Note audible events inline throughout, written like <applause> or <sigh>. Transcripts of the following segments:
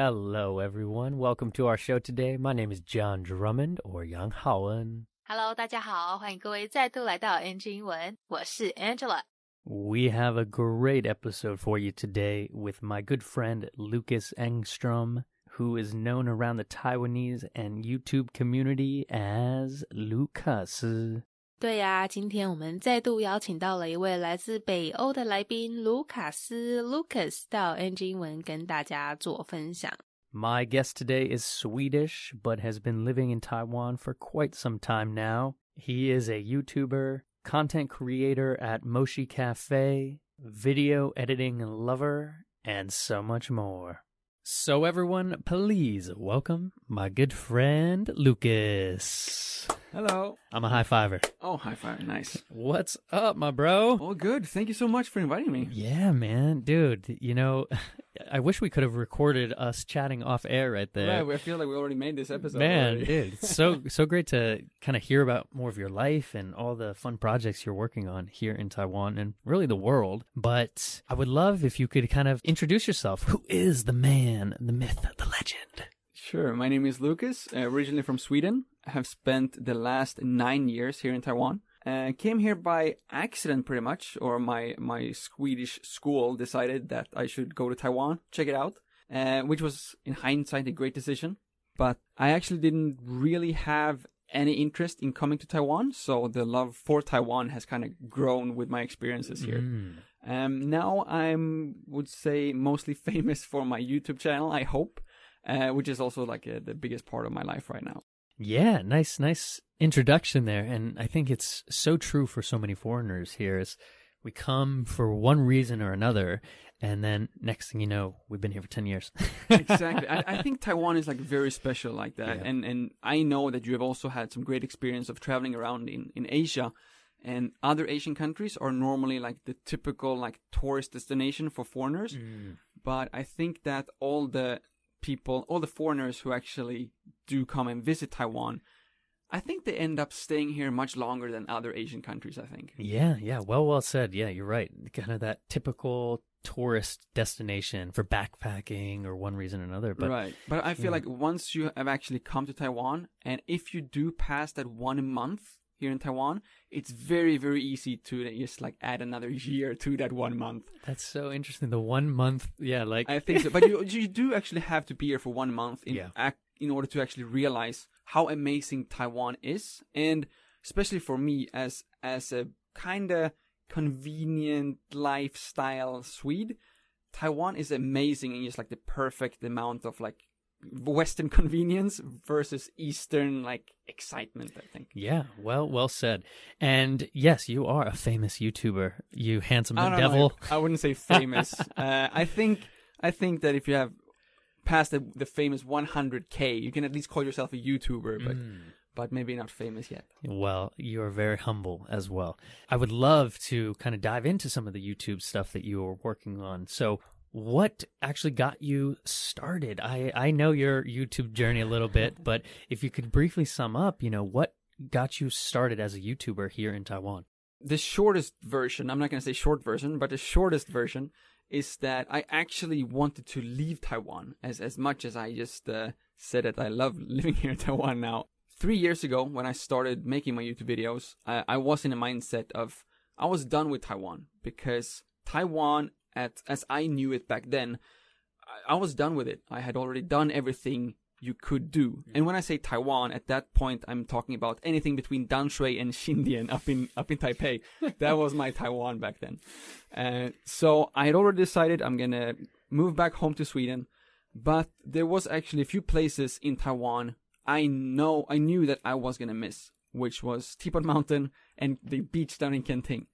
Hello, everyone. Welcome to our show today. My name is John Drummond or Yang Haoen. Hello，大家好，欢迎各位再度来到 NG 英文，我是 Angela。We have a great episode for you today with my good friend Lukas Engstrom, who is known around the Taiwanese and YouTube community as Lukas. 对呀、啊，今天我们再度邀请到了一位来自北欧的来宾卢卡斯 （Lukas） 到 NG 英文跟大家做分享。My guest today is Swedish, but has been living in Taiwan for quite some time now. He is a YouTuber, content creator at Moshi Cafe, video editing lover, and so much more. So, everyone, please welcome my good friend Lukas. Hello. I'm a high fiver. Oh, high five. Nice. What's up, my bro? Well, good. Thank you so much for inviting me. Yeah, man, dude. You know, <laughs> I wish we could have recorded us chatting off air right there. Right, I feel like we already made this episode. Man, already. dude, it's so <laughs> so great to kind of hear about more of your life and all the fun projects you're working on here in Taiwan and really the world. But I would love if you could kind of introduce yourself. Who is the man, the myth, the legend? Sure. My name is Lucas, uh, originally from Sweden. Have spent the last nine years here in Taiwan. Uh, came here by accident, pretty much, or my, my Swedish school decided that I should go to Taiwan, check it out, uh, which was, in hindsight, a great decision. But I actually didn't really have any interest in coming to Taiwan, so the love for Taiwan has kind of grown with my experiences here. Mm. Um, now I'm would say mostly <laughs> famous for my YouTube channel. I hope, uh, which is also like uh, the biggest part of my life right now. Yeah, nice, nice introduction there. And I think it's so true for so many foreigners here is we come for one reason or another. And then next thing you know, we've been here for 10 years. exactly. I, I think <laughs> Taiwan is like very special like that, Yeah. and and I know that you have also had some great experience of traveling around in in Asia. And other Asian countries are normally like the typical like tourist destination for foreigners. Mm. but I think that all the people, all the foreigners who actually do come and visit Taiwan, I think they end up staying here much longer than other Asian countries. I think. Yeah, yeah. Well, well said. Yeah, you're right. Kind of that typical tourist destination for backpacking or one reason or another. But right, but I feel yeah. like once you have actually come to Taiwan, and if you do pass that one month here in Taiwan, it's very very easy to just like add another year to that one month. that's so interesting. The one month, yeah, like I think so, but you you do actually have to be here for one month in Yeah. ac- in order to actually realize how amazing Taiwan is, and especially for me as as a kind of convenient lifestyle Swede, Taiwan is amazing and just like the perfect amount of like Western <laughs> convenience versus Eastern like excitement. I think. yeah, well, well said. And yes, you are a famous YouTuber. You handsome devil. know. I wouldn't say famous. <laughs> uh, I think I think that if you have passed the, the famous 100k, you can at least call yourself a YouTuber, but Mm. but maybe not famous yet. Well, you're very humble as well. I would love to kind of dive into some of the YouTube stuff that you are working on. So, what actually got you started? I, I know your YouTube journey a little bit, <laughs> but if you could briefly sum up, you know, what got you started as a YouTuber here in Taiwan? The shortest version, I'm not going to say short version, but the shortest version is that I actually wanted to leave Taiwan as as much as I just uh, said that I love <laughs> living here in Taiwan now. Three years ago, when I started making my YouTube videos, I, I was in a mindset of I was done with Taiwan because Taiwan, at as I knew it back then, I, I was done with it. I had already done everything you could do. And when I say Taiwan, at that point, I'm talking about anything between Danshui and Xindian up in up in Taipei. <laughs> that was my Taiwan back then. Uh, so I had already decided I'm gonna move back home to Sweden, but there was actually a few places in Taiwan I know I knew that I was gonna miss, which was Teapot Mountain and the beach down in Kenting.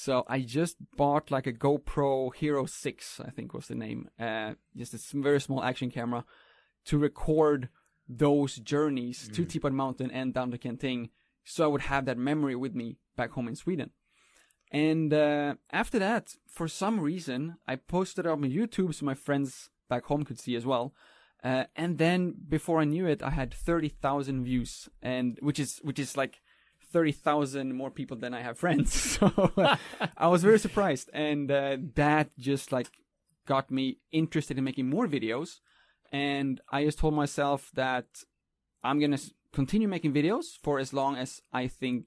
So I just bought like a GoPro Hero 6, I think was the name, uh, just a very small action camera to record those journeys to Teapot Mountain and down to Kenting, so I would have that memory with me back home in Sweden. And uh, after that, for some reason, I posted it on my YouTube so my friends back home could see as well. Uh, and then before I knew it, I had thirty thousand views, and which is which is like thirty thousand more people than I have friends. <laughs> So uh, I was very surprised, and uh, that just like got me interested in making more videos. and I just told myself that I'm gonna continue making videos for as long as I think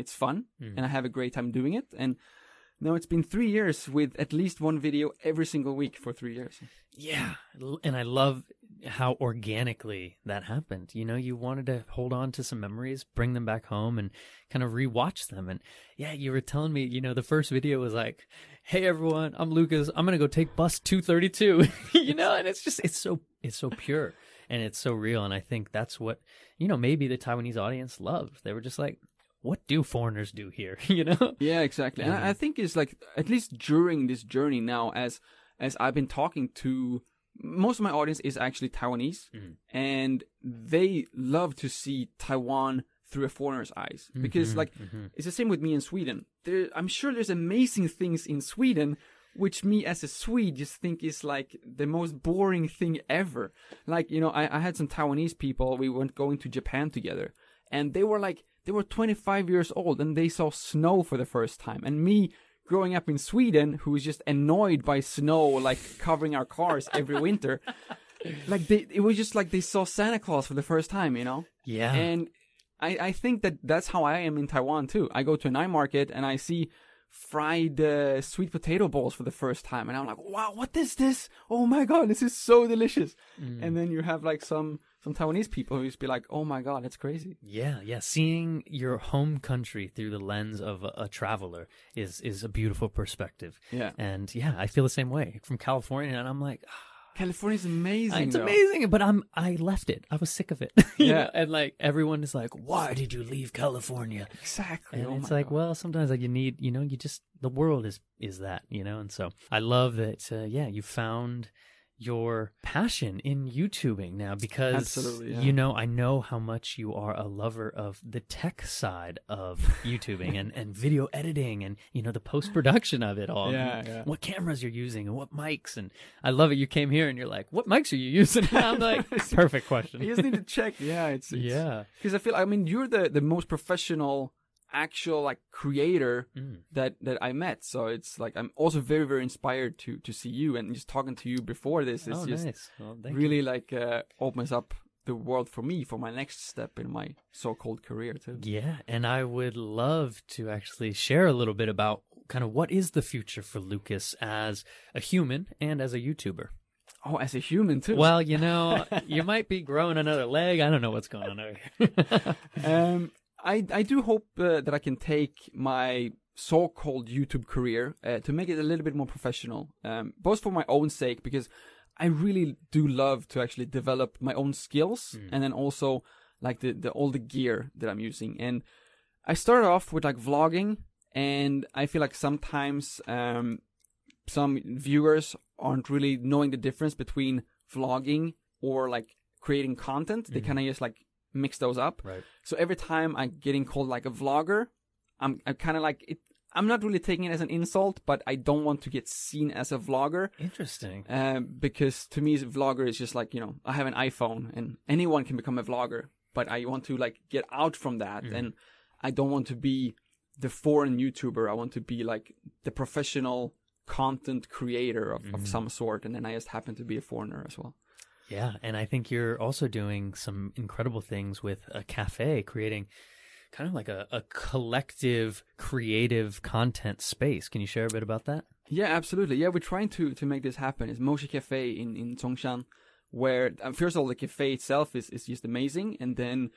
it's fun Mm. and I have a great time doing it. And now it's been three years with at least one video every single week for three years. Yeah, and I love how organically that happened. You know, you wanted to hold on to some memories, bring them back home, and kind of rewatch them. And yeah, you were telling me, you know, the first video was like, "Hey everyone, I'm Lukas. I'm gonna go take bus 232." <laughs> you know, and it's just it's so it's so pure and it's so real. And I think that's what you know maybe the Taiwanese audience loved. They were just like, "What do foreigners do here?" <laughs> you know? Yeah, exactly. And I- I think it's like at least during this journey now, as as I've been talking to most of my audience is actually Taiwanese, Mhm. and they love to see Taiwan through a foreigner's eyes because Mhm, like mhm. it's the same with me in Sweden. There, I'm sure there's amazing things in Sweden. Which me as a Swede just think is like the most boring thing ever. Like, you know, I, I had some Taiwanese people, we went going to Japan together, and they were like, they were 25 years old and they saw snow for the first time. And me growing up in Sweden, who was just annoyed by snow, like covering our cars every winter, <laughs> like they, it was just like they saw Santa Claus for the first time, you know? yeah, And I, I think that that's how I am in Taiwan too. I go to a night market and I see fried uh, sweet potato balls for the first time, and I'm like, wow, what is this? Oh my god, this is so delicious. Mm. And then you have like some some Taiwanese people who to be like, oh my god, that's crazy. Yeah, yeah. Seeing your home country through the lens of a, a traveler is is a beautiful perspective. Yeah, And yeah, I feel the same way from California, and I'm like, "Ah, California's amazing. it's though. amazing, but I'm I left it. I was sick of it. <laughs> Yeah. know? and like everyone is like, why did you leave California? Exactly. And oh it's like, God. well, sometimes like you need, you know, you just the world is is that, you know. And so I love that. Uh, yeah, you found your passion in YouTubing now because yeah. you know I know how much you are a lover of the tech side of <laughs> YouTubing and and video editing and you know the post production of it all. Yeah, yeah. What cameras you're using and what mics and I love it. You came here and you're like, what mics are you using? <laughs> And I'm like, <laughs> perfect question. You just need to check. Yeah, it's, it's yeah. Because I feel, I mean, you're the the most professional actual like creator Mm. that that I met. So it's like I'm also very very inspired to to see you and just talking to you before this is Oh, just nice. Well, thank you. really like uh, opens up the world for me for my next step in my so-called career too. Yeah, and I would love to actually share a little bit about kind of what is the future for Lukas as a human and as a YouTuber. Oh, as a human too. Well, you know, <laughs> you might be growing another leg. I don't know what's going on over here. um, I I do hope uh, that I can take my so-called YouTube career uh, to make it a little bit more professional, um, both for my own sake because I really do love to actually develop my own skills and then also like the, the all the gear that I'm using. And I started off with like vlogging, and I feel like sometimes um, some viewers aren't really knowing the difference between vlogging or like creating content. They Mhm. kind of just like mix those up. right. So every time I'm getting called like a vlogger, I'm, I'm kind of like it. I'm not really taking it as an insult, but I don't want to get seen as a vlogger Interesting. um, because to me, a vlogger is just like you know I have an iPhone and anyone can become a vlogger, but I want to like get out from that, Mhm. and I don't want to be the foreign YouTuber. I want to be like the professional content creator of, Mhm. of some sort, and then I just happen to be a foreigner as well. Yeah, and I think you're also doing some incredible things with a cafe, creating kind of like a, a collective creative content space. Can you share a bit about that? Yeah, absolutely. Yeah, we're trying to to make this happen. It's Moshi Cafe in in Zhongshan, where um, first of all the cafe itself is is just amazing, and then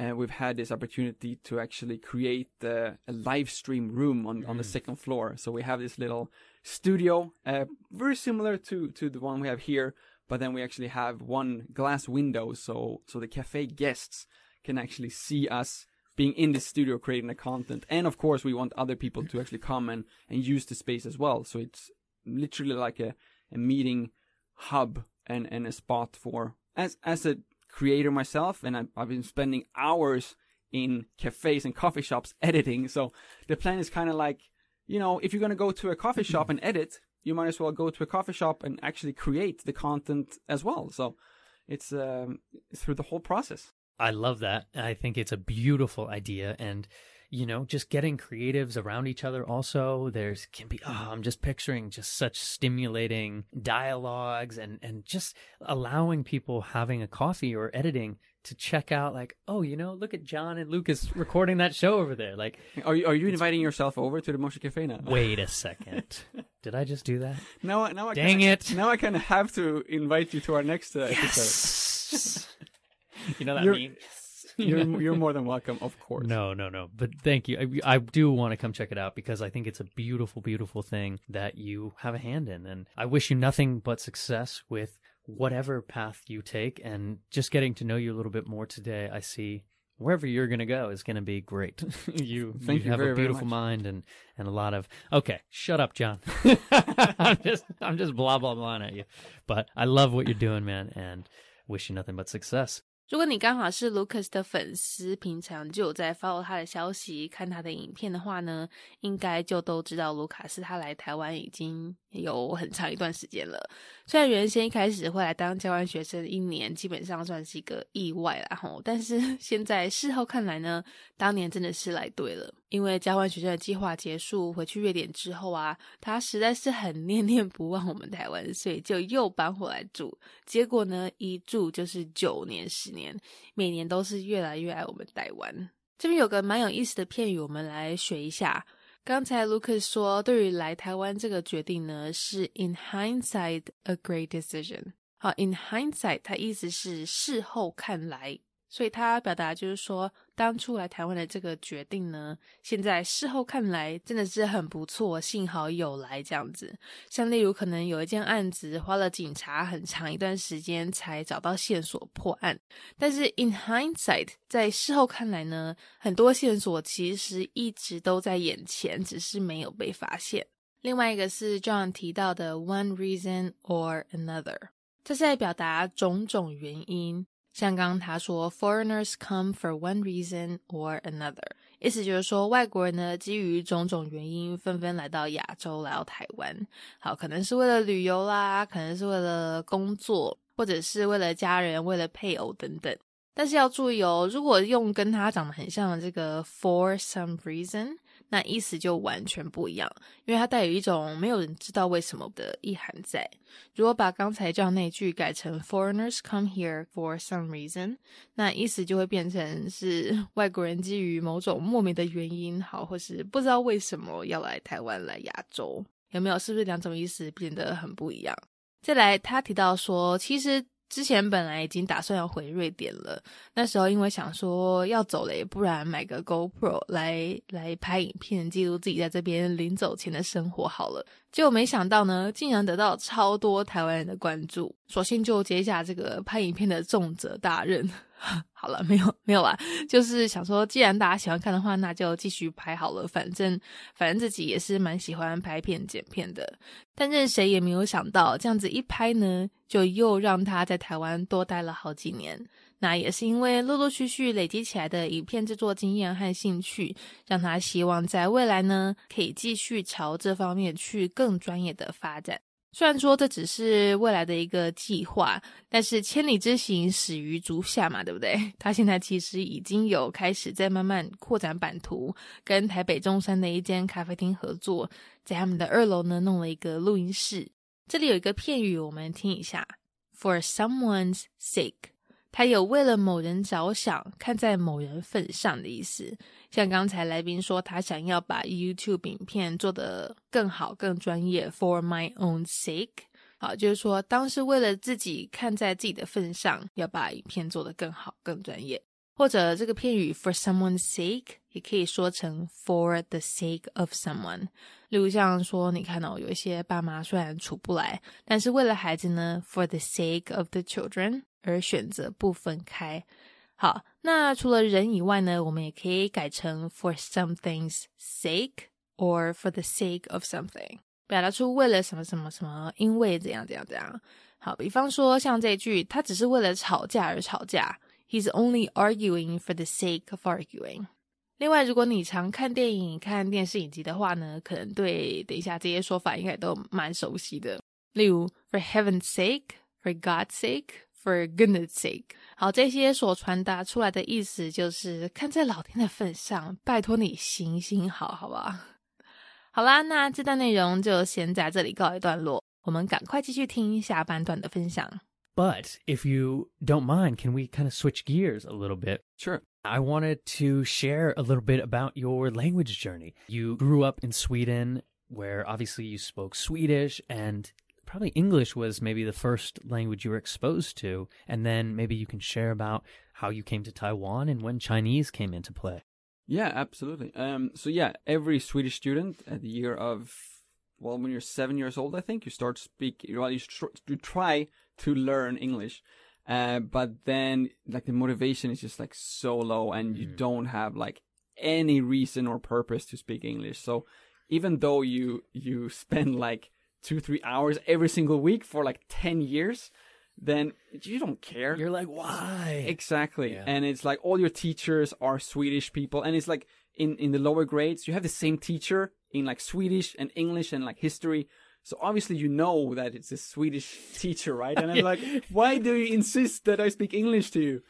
uh, we've had this opportunity to actually create uh, a live stream room on on the Mm. second floor. So we have this little studio, uh, very similar to to the one we have here, but then we actually have one glass window, so so the cafe guests can actually see us being in the studio creating the content. And of course, we want other people to actually come and, and use the space as well. So it's literally like a, a meeting hub and, and a spot for, as, as a creator myself, and I've, I've been spending hours in cafes and coffee shops <laughs> editing. So the plan is kind of like, you know, if you're going to go to a coffee shop and edit, you might as well go to a coffee shop and actually create the content as well. So it's um, through the whole process. I love that. I think it's a beautiful idea. And you know, just getting creatives around each other also. There's can be oh, I'm just picturing just such stimulating dialogues and and just allowing people having a coffee or editing to check out like, oh, you know, look at John and Lukas recording that show over there. Like Are you, are you inviting yourself over to the Moshi Cafe now? Wait a <laughs> second. Did I just do that? Now, I- now I Dang kinda, it. Now I kind of have to invite you to our next uh, episode. <laughs> You know that You're- meme? You're <laughs> you're more than welcome, of course. No, no, no. But thank you. I, I do want to come check it out because I think it's a beautiful, beautiful thing that you have a hand in. And I wish you nothing but success with whatever path you take. And just getting to know you a little bit more today, I see wherever you're going to go is going to be great. <laughs> you, Thank you have very, a beautiful mind and, and a lot of, okay, shut up, John. <laughs> I'm just, I'm just blah, blah, blah at you. But I love what you're doing, man. And wish you nothing but success. 如果你刚好是 Lucas 的粉丝，平常就有在 follow 他的消息、看他的影片的话呢，应该就都知道卢卡斯他来台湾已经有很长一段时间了。虽然原先一开始会来当交换学生一年，基本上算是一个意外啦吼，但是 <laughs> 现在事后看来呢，当年真的是来对了。因为交换学生的计划结束，回去瑞典之后啊，他实在是很念念不忘我们台湾，所以就又搬回来住。结果呢，一住就是九年、十年，每年都是越来越爱我们台湾。这边有个蛮有意思的片语，我们来学一下。刚才 Lucas 说，对于来台湾这个决定呢，是 in hindsight a great decision。好，in hindsight，它意思是事后看来，所以他表达就是说，当初来台湾的这个决定呢，现在事后看来真的是很不错，幸好有来这样子。像例如，可能有一件案子花了警察很长一段时间才找到线索破案，但是 in hindsight，在事后看来呢，很多线索其实一直都在眼前，只是没有被发现。另外一个是 John 提到的 one reason or another，这是在表达种种原因。像刚刚他说，foreigners come for one reason or another，意思就是说外国人呢基于种种原因纷纷来到亚洲，来到台湾。好，可能是为了旅游啦，可能是为了工作，或者是为了家人、为了配偶等等。但是要注意哦，如果用跟他长得很像的这个 for some reason，那意思就完全不一样，因为它带有一种没有人知道为什么的意涵在。如果把刚才这样那句改成 foreigners come here for some reason，那意思就会变成是 <laughs> 外国人基于某种莫名的原因，好，或是不知道为什么要来台湾、来亚洲，有没有？是不是两种意思变得很不一样？再来，他提到说，其实。之前本来已经打算要回瑞典了，那时候因为想说要走了，也不然买个 GoPro 来来拍影片，记录自己在这边临走前的生活好了。结果没想到呢，竟然得到超多台湾人的关注，索性就接下这个拍影片的重责大任。<laughs> 好了，没有没有啦，就是想说，既然大家喜欢看的话，那就继续拍好了。反正反正自己也是蛮喜欢拍片剪片的。但任谁也没有想到，这样子一拍呢，就又让他在台湾多待了好几年。那也是因为陆陆续续累积起来的影片制作经验和兴趣，让他希望在未来呢，可以继续朝这方面去更专业的发展。虽然说这只是未来的一个计划，但是千里之行始于足下嘛，对不对？<laughs> 他现在其实已经有开始在慢慢扩展版图，跟台北中山的一间咖啡厅合作，在他们的二楼呢弄了一个录音室。这里有一个片语，我们听一下：for someone's sake。他有为了某人着想，看在某人份上的意思。像刚才来宾说，他想要把 YouTube 影片做得更好、更专业，for my own sake。好，就是说，当是为了自己看在自己的份上，要把影片做得更好、更专业。或者这个片语 for someone's sake 也可以说成 for the sake of someone。例如像说，你看哦，有一些爸妈虽然处不来，但是为了孩子呢，for the sake of the children 而选择不分开。好，那除了人以外呢，我们也可以改成 for something's sake or for the sake of something，表达出为了什么什么什么，因为怎样怎样怎样。好，比方说像这句，他只是为了吵架而吵架，He's only arguing for the sake of arguing。另外，如果你常看电影、看电视影集的话呢，可能对等一下这些说法应该都蛮熟悉的。例如，for heaven's sake。For God's sake, For goodness sake，好，这些所传达出来的意思就是看在老天的份上，拜托你行行好，好吧？好啦，那这段内容就先在这里告一段落，我们赶快继续听下半段的分享。 But if you don't mind, can we kind of switch gears a little bit? Sure. I wanted to share a little bit about your language journey. You grew up in Sweden, where obviously you spoke Swedish, and probably English was maybe the first language you were exposed to. And then maybe you can share about how you came to Taiwan and when Chinese came into play. Yeah, absolutely. Um, so yeah, every Swedish student at the year of well, when you're seven years old, I think you start speak. Well, you, tr- you try to learn English, uh, but then like the motivation is just like so low, and you don't have like any reason or purpose to speak English. So even though you you <laughs> spend like two three hours every single week for like ten years, then you don't care. You're like, why? Exactly. Yeah. And it's like all your teachers are Swedish people. And it's like in, in the lower grades, you have the same teacher in like Swedish and English and like history. So obviously you know that it's a Swedish teacher, right? And I'm like, why do you insist that I speak English to you?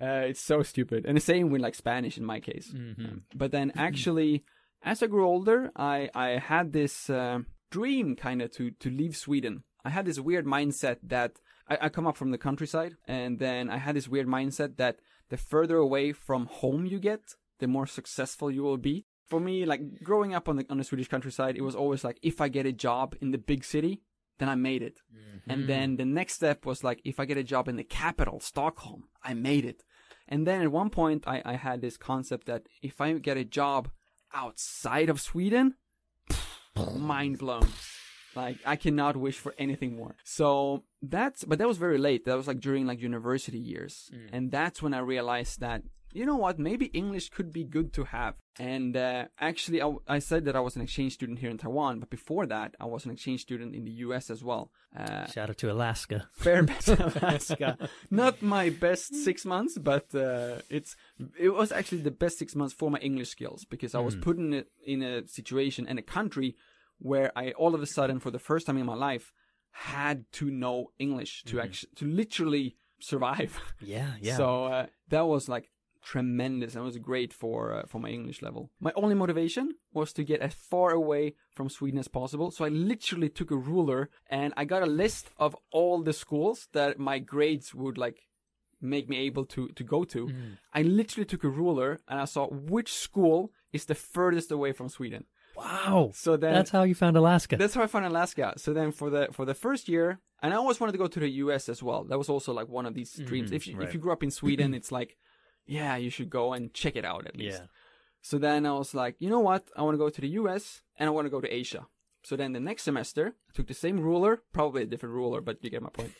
Uh, it's so stupid. And the same with like Spanish in my case. Um, but then <clears throat> actually, as I grew older, I, I had this uh, dream kind of to, to leave Sweden. I had this weird mindset that I, I come up from the countryside, and then I had this weird mindset that the further away from home you get, the more successful you will be. For me, like growing up on the on the Swedish countryside, it was always like if I get a job in the big city, then I made it. Mm-hmm. And then the next step was like if I get a job in the capital, Stockholm, I made it. And then at one point, I, I had this concept that if I get a job outside of Sweden, mind blown. Like I cannot wish for anything more. So that's, but that was very late. That was like during like university years, and that's when I realized that you know what, maybe English could be good to have. And uh, actually, I, I said that I was an exchange student here in Taiwan, but before that, I was an exchange student in the U.S. as well. Uh, Shout out to Alaska. <laughs> Fairbanks, <laughs> Alaska. Not my best six months, but uh, it's it was actually the best six months for my English skills because I was put in a, in a situation and a country where I all of a sudden, for the first time in my life, had to know English to actually to literally survive. <laughs> Yeah, yeah. So uh, that was like tremendous and it was great for uh, for my English level. My only motivation was to get as far away from Sweden as possible. So I literally took a ruler and I got a list of all the schools that my grades would like make me able to to go to. I literally took a ruler and I saw which school is the furthest away from Sweden. Wow. So then That's how you found Alaska. that's how I found Alaska. So then for the for the first year, and I always wanted to go to the US as well. That was also like one of these dreams. If you right. if you grew up in Sweden, it's like, yeah, you should go and check it out at least. yeah. So then I was like, you know what? I want to go to the US and I want to go to Asia. So then the next semester, I took the same ruler, probably a different ruler, but you get my point.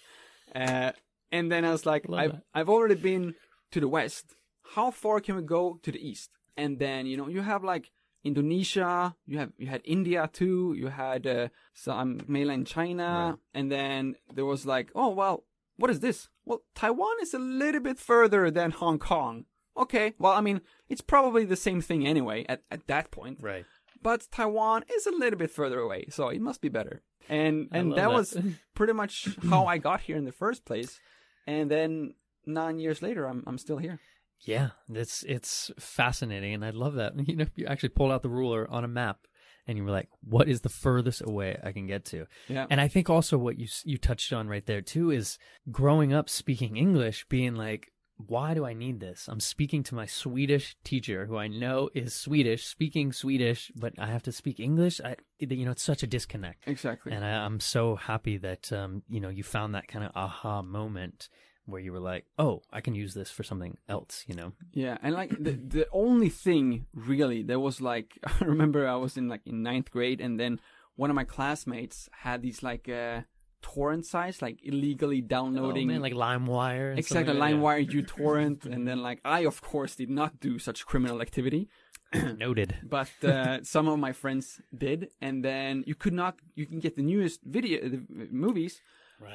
Uh, and then I was like, Love I've, that. I've already been to the West. How far can we go to the East? And then, you know, you have like Indonesia, you have, you had India too, you had, uh, some mainland China, and then there was like, oh, well, what is this? Well, Taiwan is a little bit further than Hong Kong. Okay, well, I mean, it's probably the same thing anyway at, at that point. Right. But Taiwan is a little bit further away, so it must be better. And and that, that. was <laughs> pretty much how I got here in the first place. And then nine years later, I'm I'm still here. Yeah, it's it's fascinating, and I love that. <laughs> You know, you actually pulled out the ruler on a map, and you were like, "What is the furthest away I can get to?" Yeah. And I think also what you you touched on right there too is growing up speaking English, being like, "Why do I need this? I'm speaking to my Swedish teacher, who I know is Swedish, speaking Swedish, but I have to speak English. I, you know, it's such a disconnect." Exactly. And I, I'm so happy that um, you know you found that kind of aha moment where you were like, "Oh, I can use this for something else," you know. Yeah, and like the the only thing really there was like <laughs> I remember I was in like in ninth grade, and then one of my classmates had these like uh torrent sites, like illegally downloading oh, man, like LimeWire. exactly like LimeWire, uTorrent, <laughs> and then like I of course did not do such criminal activity. Noted. <clears throat> but uh, some of my friends did, and then you could not. You can get the newest video, the movies,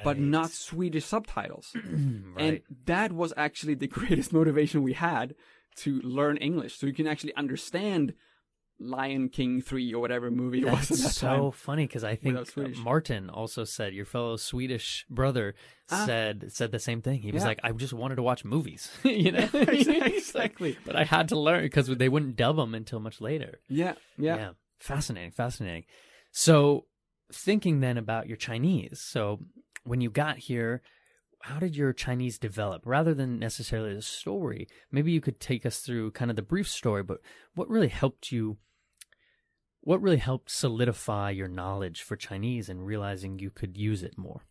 but not Swedish subtitles. <clears throat> And that was actually the <laughs> greatest motivation we had to learn English, so you can actually understand Lion King three or whatever movie it was That's at that so funny because I think Martin also said your fellow Swedish brother Ah. said said the same thing. He was Yeah. like, I just wanted to watch movies, <laughs> <laughs> you know. exactly. but I had to learn because they wouldn't dub them until much later. Yeah, yeah. Fascinating, fascinating. So, thinking then about your Chinese. So, when you got here, how did your Chinese develop? Rather than necessarily the story, maybe you could take us through kind of the brief story, but what really helped you? What really helped solidify your knowledge for Chinese and realizing you could use it more?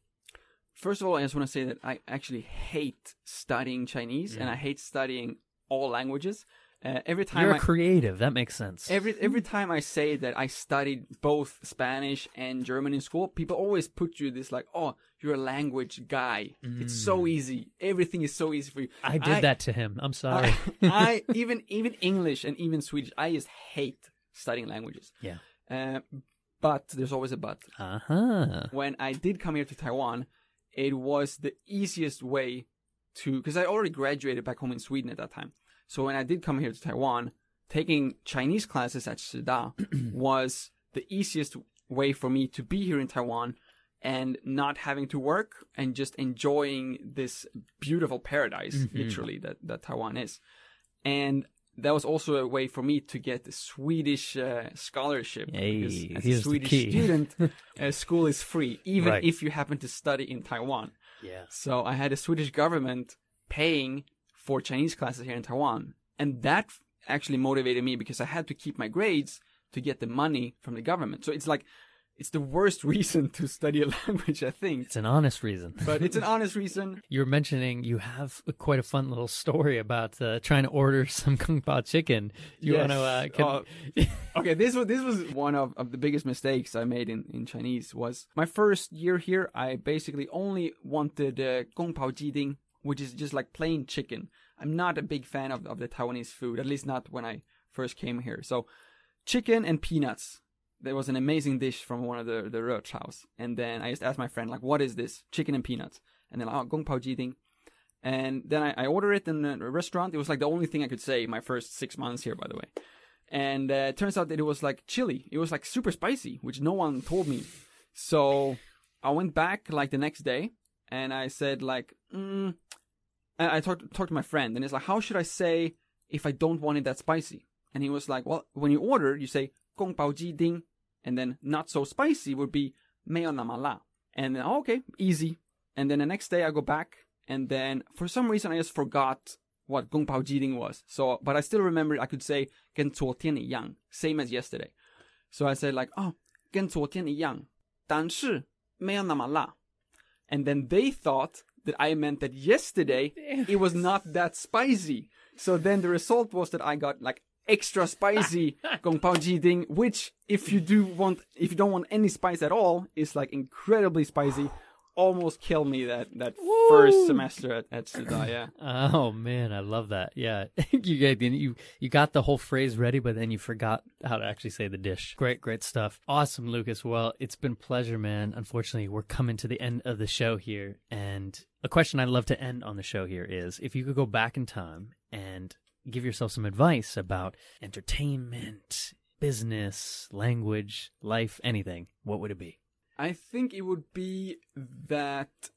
First of all, I just want to say that I actually hate studying Chinese, and I mm. hate studying all languages. Uh, every time You're I, creative. That makes sense. every every time I say that I studied both Spanish and German in school, people always put you this like, "Oh, you're a language guy. It's so easy. Everything is so easy for you." I did that to him. I'm sorry. <laughs> I, I <laughs> even even English and even Swedish. I just hate studying languages. yeah. Uh, but there's always a but. Uh huh. When I did come here to Taiwan, it was the easiest way to because I already graduated back home in Sweden at that time. So when I did come here to Taiwan, taking Chinese classes at Shida <clears throat> was the easiest way for me to be here in Taiwan and not having to work and just enjoying this beautiful paradise, literally that that Taiwan is. And that was also a way for me to get the Swedish uh, scholarship. because Hey, as a Swedish student, <laughs> uh, school is free, even Right. if you happen to study in Taiwan. Yeah. So I had the Swedish government paying for Chinese classes here in Taiwan. And that actually motivated me because I had to keep my grades to get the money from the government. So it's like, it's the worst <laughs> reason to study a <laughs> language, I think. It's an honest reason. But it's an <laughs> honest reason. you were mentioning you have quite a fun little story about uh, trying to order some kung pao chicken. You Yes. want to? Uh, can- Okay, this was this was one of, of the biggest mistakes I made in, in Chinese was my first year here. I basically only wanted uh, gong pao ji ding, which is just like plain chicken. I'm not a big fan of, of the Taiwanese food, at least not when I first came here. So, chicken and peanuts. There was an amazing dish from one of the the Roach house, and then I just asked my friend like, "What is this? Chicken and peanuts?" And like, "Oh, gong pao ji ding." And then I, I ordered it in a restaurant. It was like the only thing I could say my first six months here, by the way. And uh, it turns out that it was like chili. It was like super spicy, which no one told me. So I went back like the next day and I said like, mm, and I talked talked to my friend, and it's like, how should I say if I don't want it that spicy? And he was like, well, when you order, you say gong bao ji ding, and then not so spicy would be mayo namala. And then, oh, okay, easy. And then the next day I go back, and then for some reason I just forgot what gong bao ji ding was. So, but I still remember I could say gen zuo tian yang, same as yesterday. So I said like, oh, gen zuo tian yang, dan shi ma namala. And then they thought that I meant that yesterday it was not that spicy. So then the result was that I got like extra spicy <laughs> gong pao ji ding, which if you do want, if you don't want any spice at all, is like incredibly spicy. Almost killed me that that first semester at at Shida, yeah. <clears throat> Oh man, I love that. Yeah, <laughs> you got you you got the whole phrase ready, but then you forgot how to actually say the dish. Great, great stuff. Awesome, Lukas. Well, it's been pleasure, man. Unfortunately, we're coming to the end of the show here, and a question I'd love to end on the show here is if you could go back in time and give yourself some advice about entertainment, business, language, life, anything, what would it be? I think it would be that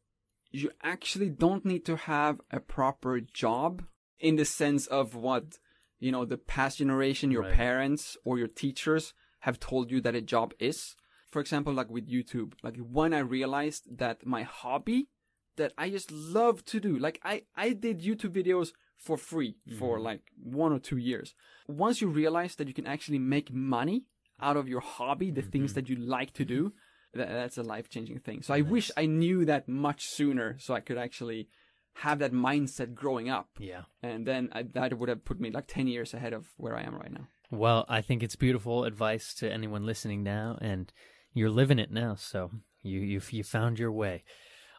you actually don't need to have a proper job in the sense of what, you know, the past generation, your Right. parents or your teachers have told you that a job is. For example, like with YouTube, like when I realized that my hobby that I just love to do, like I, I did YouTube videos for free for mm-hmm. like one or two years. Once you realize that you can actually make money out of your hobby, the things mm-hmm. that you like to do, that, that's a life changing thing. So I wish I knew that much sooner so I could actually have that mindset growing up. Yeah. And then I, that would have put me like 10 years ahead of where I am right now. Well, I think it's beautiful advice to anyone listening now, and you're living it now. So you you you found your way.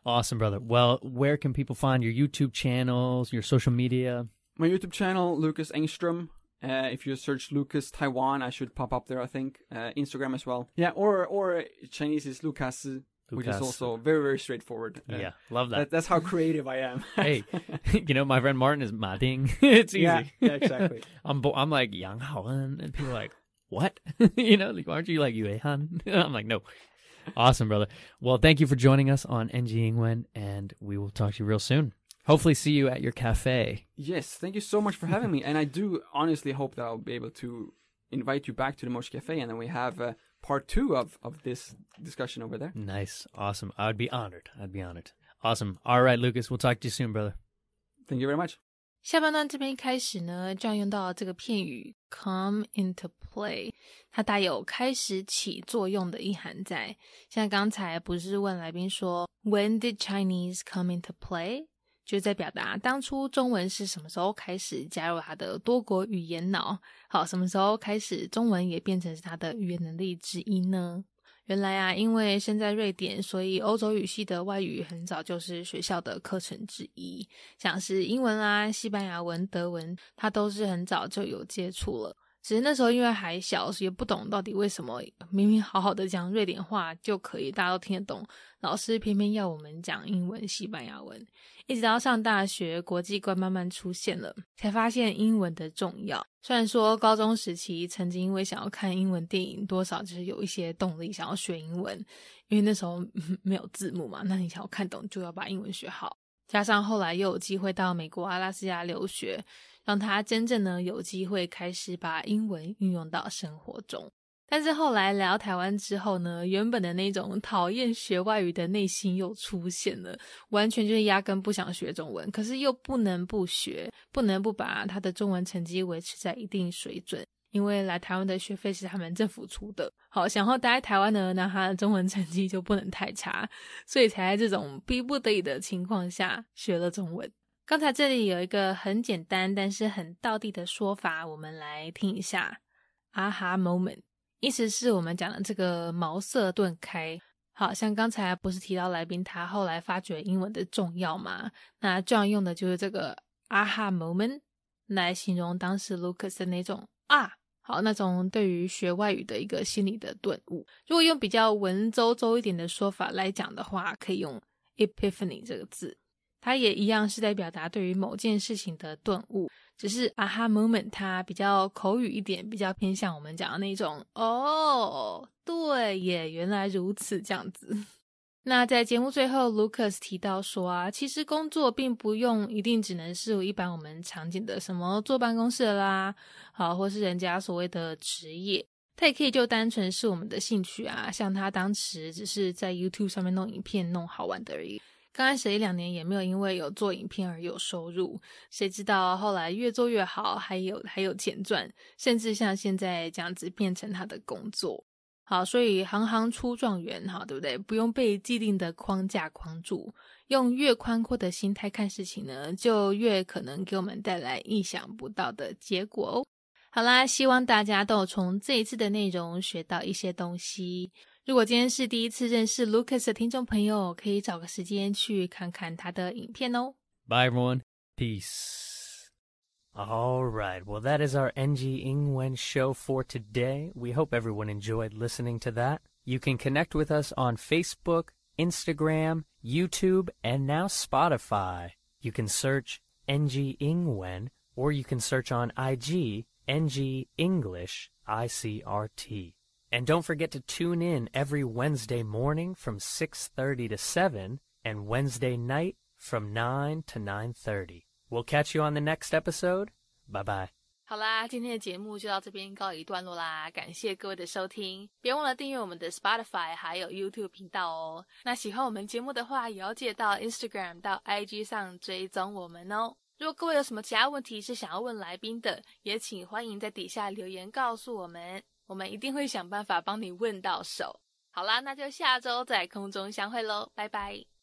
Awesome, brother. Well, where can people find your YouTube channels, your social media? My YouTube channel, Lukas Engström. Uh, if you search Lukas Taiwan, I should pop up there. I think uh, Instagram as well. Yeah, or or Chinese is Lucas, which is also very very straightforward. Uh, yeah, love that. that, that's how creative I am. <laughs> hey, <laughs> you know my friend Martin is Ma Ding. <laughs> it's easy. Yeah, yeah, exactly. I'm bo- I'm like Yang Haoen, and people are like what? you know, like, aren't you like Yue Han? I'm like, no. Awesome, brother. Well, thank you for joining us on NG Ingwen, and we will talk to you real soon hopefully see you at your cafe. Yes, thank you so much for having me. And I do honestly hope that I'll be able to invite you back to the Moshi Cafe and then we have uh, part two of, of this discussion over there. Nice. Awesome. I would be honored. I'd be honored. Awesome. All right, Lukas. We'll talk to you soon, brother. Thank you very much. come into play，它带有开始起作用的意涵在。像刚才不是问来宾说 When did Chinese come into play？就在表达当初中文是什么时候开始加入他的多国语言脑。好，什么时候开始中文也变成是他的语言能力之一呢？原来啊，因为身在瑞典，所以欧洲语系的外语很早就是学校的课程之一，像是英文啊、西班牙文、德文，它都是很早就有接触了。只是那时候因为还小，也不懂到底为什么明明好好的讲瑞典话就可以，大家都听得懂，老师偏偏要我们讲英文、西班牙文。一直到上大学，国际观慢慢出现了，才发现英文的重要。虽然说高中时期曾经因为想要看英文电影，多少就是有一些动力想要学英文，因为那时候没有字幕嘛，那你想要看懂就要把英文学好。加上后来又有机会到美国阿拉斯加留学，让他真正呢有机会开始把英文运用到生活中。但是后来来到台湾之后呢，原本的那种讨厌学外语的内心又出现了，完全就是压根不想学中文，可是又不能不学，不能不把他的中文成绩维持在一定水准，因为来台湾的学费是他们政府出的。好，想要待在台湾呢，那他的中文成绩就不能太差，所以才在这种逼不得已的情况下学了中文。刚才这里有一个很简单但是很道地的说法，我们来听一下。啊哈，moment。意思是我们讲的这个茅塞顿开，好像刚才不是提到来宾他后来发觉英文的重要吗？那这样用的就是这个 aha moment 来形容当时 Lucas 的那种啊，好那种对于学外语的一个心理的顿悟。如果用比较文绉绉一点的说法来讲的话，可以用 epiphany 这个字，它也一样是在表达对于某件事情的顿悟。只是 aha moment，它比较口语一点，比较偏向我们讲的那种哦，对耶，原来如此这样子。<laughs> 那在节目最后，Lucas 提到说啊，其实工作并不用一定只能是一般我们常见的什么坐办公室啦，好，或是人家所谓的职业，它也可以就单纯是我们的兴趣啊，像他当时只是在 YouTube 上面弄影片，弄好玩的而已。刚开始一两年也没有因为有做影片而有收入，谁知道后来越做越好，还有还有钱赚，甚至像现在这样子变成他的工作。好，所以行行出状元，哈，对不对？不用被既定的框架框住，用越宽阔的心态看事情呢，就越可能给我们带来意想不到的结果哦。好啦，希望大家都有从这一次的内容学到一些东西。如果今天是第一次认识 Lukas 的听众朋友，可以找个时间去看看他的影片哦。Bye everyone, peace. All right, well that is our NG Ingwen show for today. We hope everyone enjoyed listening to that. You can connect with us on Facebook, Instagram, YouTube, and now Spotify. You can search NG Ingwen, or you can search on IG NG English ICRT. And don't forget to tune in every Wednesday morning from 6:30 to 7 and Wednesday night from 9 to 9:30. We'll catch you on the next episode. Bye bye. 好啦，今天的节目就到这边告一段落啦，感谢各位的收听，别忘了订阅我们的 Spotify 还有 YouTube 频道哦。那喜欢我们节目的话，也要记得到 Instagram 到 IG 上追踪我们哦。如果各位有什么其他问题是想要问来宾的，也请欢迎在底下留言告诉我们。 我们一定会想办法帮你问到手。好啦，那就下周在空中相会喽，拜拜。